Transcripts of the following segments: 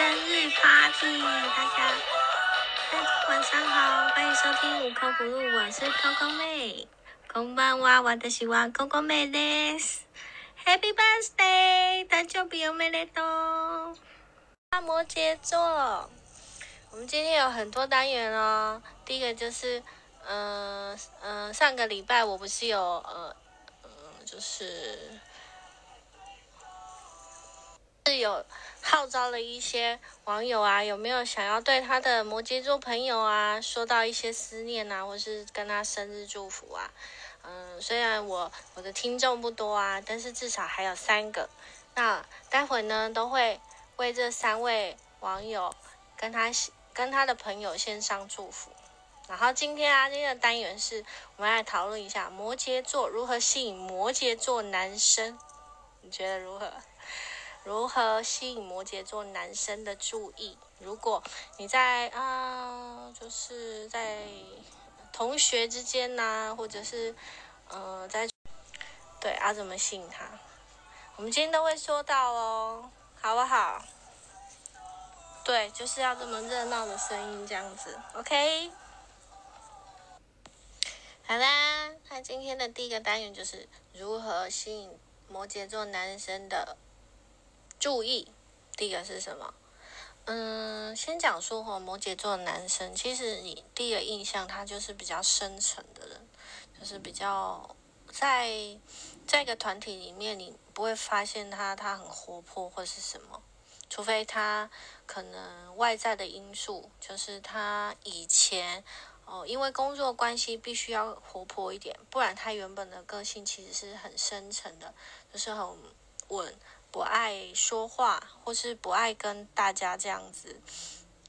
生日 party，大家晚上好，欢迎收听五口不入，我是 Coco 妹。こんばんは、私は Coco 妹です。Happy birthday，誕生日おめでとう。摩羯座，我们今天有很多单元哦。第一个就是，嗯嗯，上个礼拜我不是有呃嗯，就是 是有。号召了一些网友啊，有没有想要对他的摩羯座朋友啊说到一些思念啊，或是跟他生日祝福啊？嗯，虽然我我的听众不多啊，但是至少还有三个。那待会呢，都会为这三位网友跟他跟他的朋友献上祝福。然后今天啊，今天的单元是我们来讨论一下摩羯座如何吸引摩羯座男生，你觉得如何？如何吸引摩羯座男生的注意？如果你在啊，就是在同学之间呐，或者是呃，在对啊，怎么吸引他？我们今天都会说到哦，好不好？对，就是要这么热闹的声音这样子，OK？好啦，那今天的第一个单元就是如何吸引摩羯座男生的。注意，第一个是什么？嗯，先讲说哈，摩羯座的男生，其实你第一个印象他就是比较深沉的人，就是比较在在一个团体里面，你不会发现他他很活泼或是什么，除非他可能外在的因素，就是他以前哦因为工作关系必须要活泼一点，不然他原本的个性其实是很深沉的，就是很稳。不爱说话，或是不爱跟大家这样子，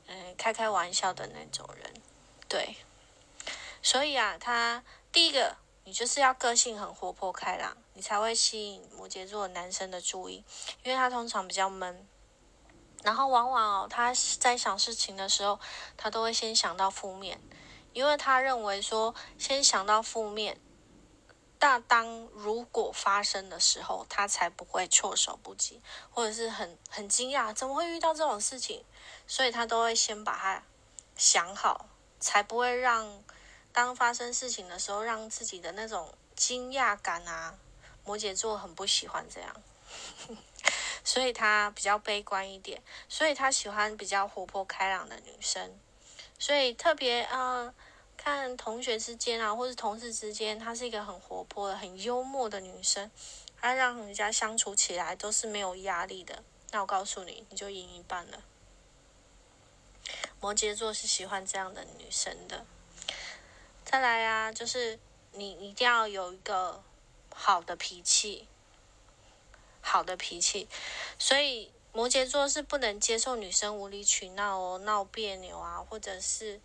嗯，开开玩笑的那种人，对。所以啊，他第一个，你就是要个性很活泼开朗，你才会吸引摩羯座男生的注意，因为他通常比较闷，然后往往哦，他在想事情的时候，他都会先想到负面，因为他认为说，先想到负面。大当如果发生的时候，他才不会措手不及，或者是很很惊讶，怎么会遇到这种事情？所以他都会先把它想好，才不会让当发生事情的时候，让自己的那种惊讶感啊。摩羯座很不喜欢这样，所以他比较悲观一点，所以他喜欢比较活泼开朗的女生，所以特别啊。看同学之间啊，或是同事之间，她是一个很活泼的、很幽默的女生，她让人家相处起来都是没有压力的。那我告诉你，你就赢一半了。摩羯座是喜欢这样的女生的。再来啊，就是你一定要有一个好的脾气，好的脾气。所以摩羯座是不能接受女生无理取闹哦，闹别扭啊，或者是。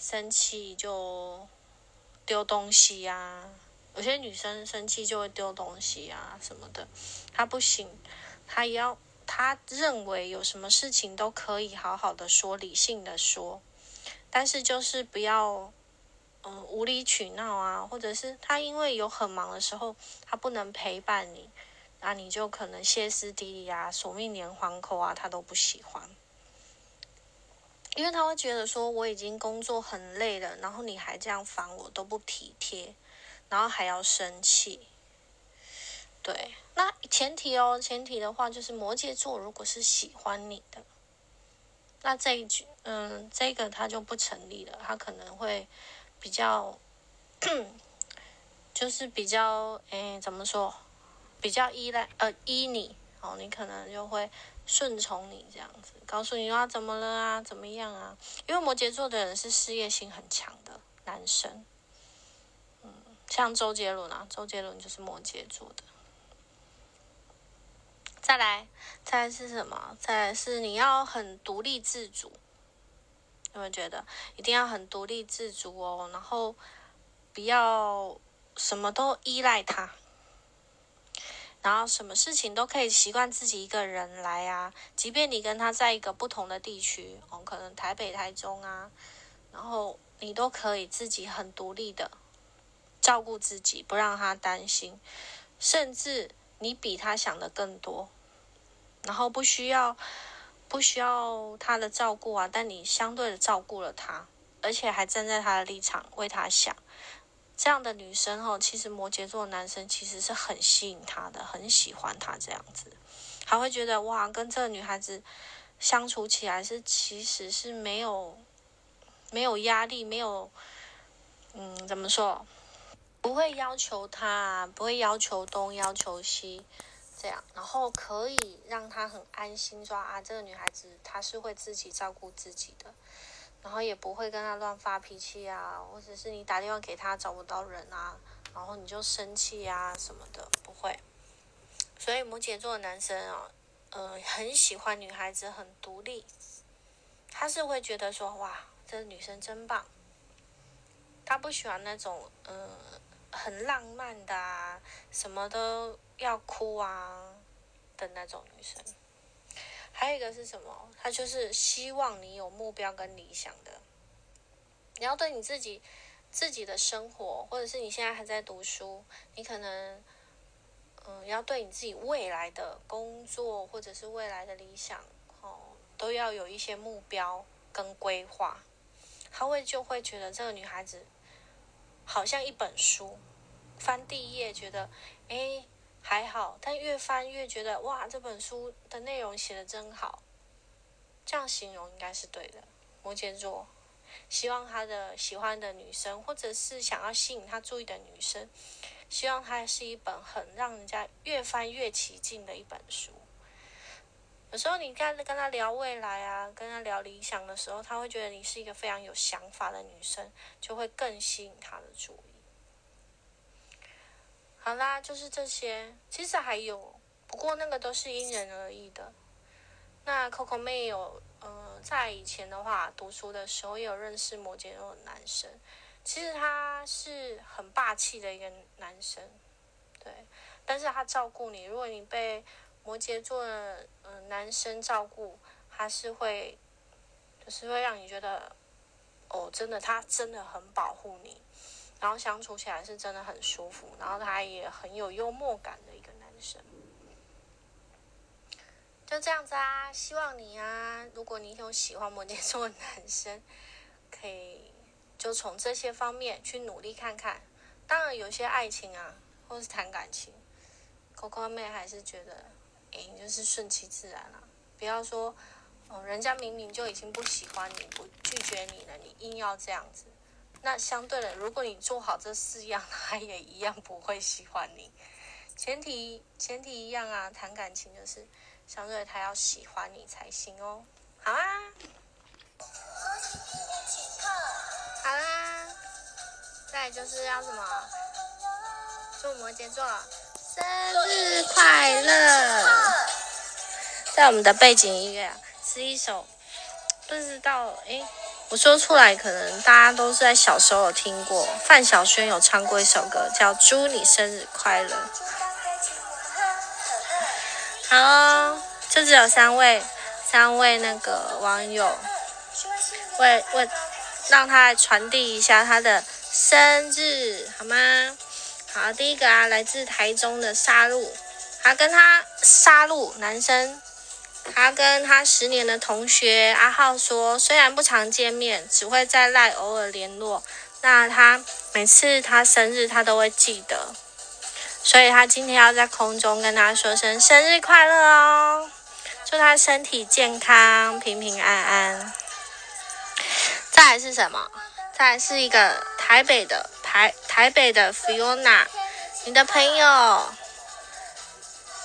生气就丢东西呀，有些女生生气就会丢东西啊什么的，她不行，她要她认为有什么事情都可以好好的说，理性的说，但是就是不要嗯无理取闹啊，或者是她因为有很忙的时候，她不能陪伴你，那你就可能歇斯底里啊，索命连环扣啊，她都不喜欢。因为他会觉得说我已经工作很累了，然后你还这样烦我都不体贴，然后还要生气。对，那前提哦，前提的话就是摩羯座如果是喜欢你的，那这一句，嗯，这个他就不成立了，他可能会比较，就是比较，哎，怎么说？比较依赖，呃，依你，哦，你可能就会。顺从你这样子，告诉你啊怎么了啊，怎么样啊？因为摩羯座的人是事业心很强的男生，嗯，像周杰伦啊，周杰伦就是摩羯座的。再来，再来是什么？再来是你要很独立自主，有没有觉得一定要很独立自主哦？然后不要什么都依赖他。然后什么事情都可以习惯自己一个人来啊，即便你跟他在一个不同的地区，哦，可能台北、台中啊，然后你都可以自己很独立的照顾自己，不让他担心，甚至你比他想的更多，然后不需要不需要他的照顾啊，但你相对的照顾了他，而且还站在他的立场为他想，这样的女生哦，其实摩羯座男生其实是很吸引她的，很喜欢她这样子，还会觉得哇，跟这个女孩子相处起来是其实是没有没有压力，没有嗯怎么说，不会要求她，不会要求东要求西。这样，然后可以让他很安心，说啊，这个女孩子她是会自己照顾自己的，然后也不会跟他乱发脾气啊，或者是你打电话给他找不到人啊，然后你就生气啊什么的，不会。所以摩羯座的男生啊，呃，很喜欢女孩子很独立，他是会觉得说哇，这女生真棒，他不喜欢那种呃很浪漫的啊，什么都。要哭啊的那种女生，还有一个是什么？他就是希望你有目标跟理想的。你要对你自己自己的生活，或者是你现在还在读书，你可能嗯，要对你自己未来的工作或者是未来的理想哦，都要有一些目标跟规划。他会就会觉得这个女孩子好像一本书，翻第一页觉得哎。还好，但越翻越觉得哇，这本书的内容写的真好。这样形容应该是对的。摩羯座希望他的喜欢的女生，或者是想要吸引他注意的女生，希望它是一本很让人家越翻越起劲的一本书。有时候你跟跟他聊未来啊，跟他聊理想的时候，他会觉得你是一个非常有想法的女生，就会更吸引他的注意。好啦，就是这些。其实还有，不过那个都是因人而异的。那 Coco 妹有，呃，在以前的话，读书的时候也有认识摩羯座的男生。其实他是很霸气的一个男生，对。但是他照顾你，如果你被摩羯座的嗯男生照顾，他是会，就是会让你觉得，哦，真的，他真的很保护你。然后相处起来是真的很舒服，然后他也很有幽默感的一个男生，就这样子啊。希望你啊，如果你有喜欢摩羯 座的男生，可以就从这些方面去努力看看。当然，有些爱情啊，或是谈感情，Coco 妹还是觉得，哎，就是顺其自然啊，不要说，哦，人家明明就已经不喜欢你，不拒绝你了，你硬要这样子。那相对的，如果你做好这四样，他也一样不会喜欢你。前提前提一样啊，谈感情就是相对他要喜欢你才行哦。好啊，好啦，再就是要什么？祝摩羯座生日快乐！在我们的背景音乐，是一首不知道诶。我说出来，可能大家都是在小时候有听过。范晓萱有唱过一首歌，叫《祝你生日快乐》。好，就只有三位，三位那个网友，为为让他来传递一下他的生日，好吗？好，第一个啊，来自台中的沙路，他跟他沙路男生。他跟他十年的同学阿浩说，虽然不常见面，只会在赖偶尔联络，那他每次他生日他都会记得，所以他今天要在空中跟他说声生日快乐哦，祝他身体健康，平平安安。再来是什么？再来是一个台北的台台北的 Fiona，你的朋友。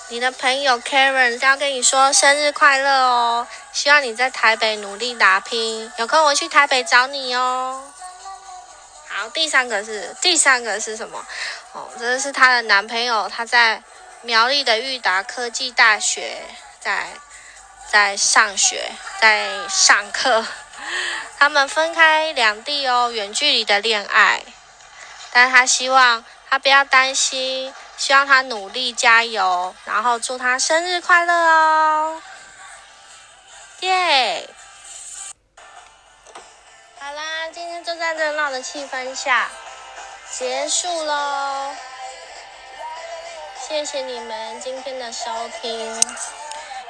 你的朋友 Karen 要跟你说生日快乐哦，希望你在台北努力打拼，有空我去台北找你哦。好，第三个是第三个是什么？哦，这是她的男朋友，他在苗栗的裕达科技大学在在上学，在上课。他们分开两地哦，远距离的恋爱，但是他希望他不要担心。希望他努力加油，然后祝他生日快乐哦！耶！好啦，今天就在热闹的气氛下结束喽。谢谢你们今天的收听，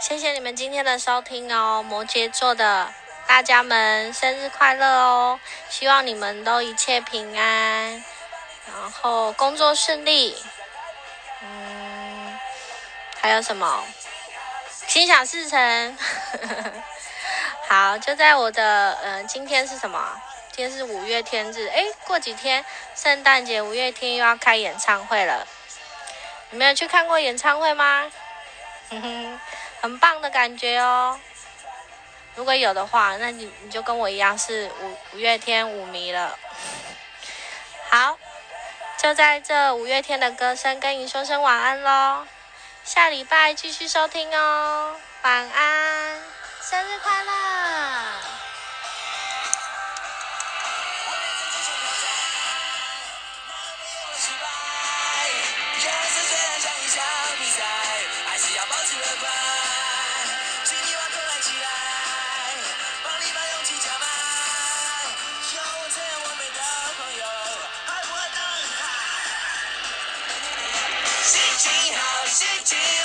谢谢你们今天的收听哦，摩羯座的大家们，生日快乐哦！希望你们都一切平安，然后工作顺利，还有什么？心想事成。好，就在我的呃，今天是什么？今天是五月天日，哎，过几天圣诞节，五月天又要开演唱会了。你们有去看过演唱会吗？哼哼，很棒的感觉哦。如果有的话，那你你就跟我一样是五五月天舞迷了。好，就在这五月天的歌声跟你说声晚安喽。下礼拜继续收听哦，晚安，生日快乐。Washington.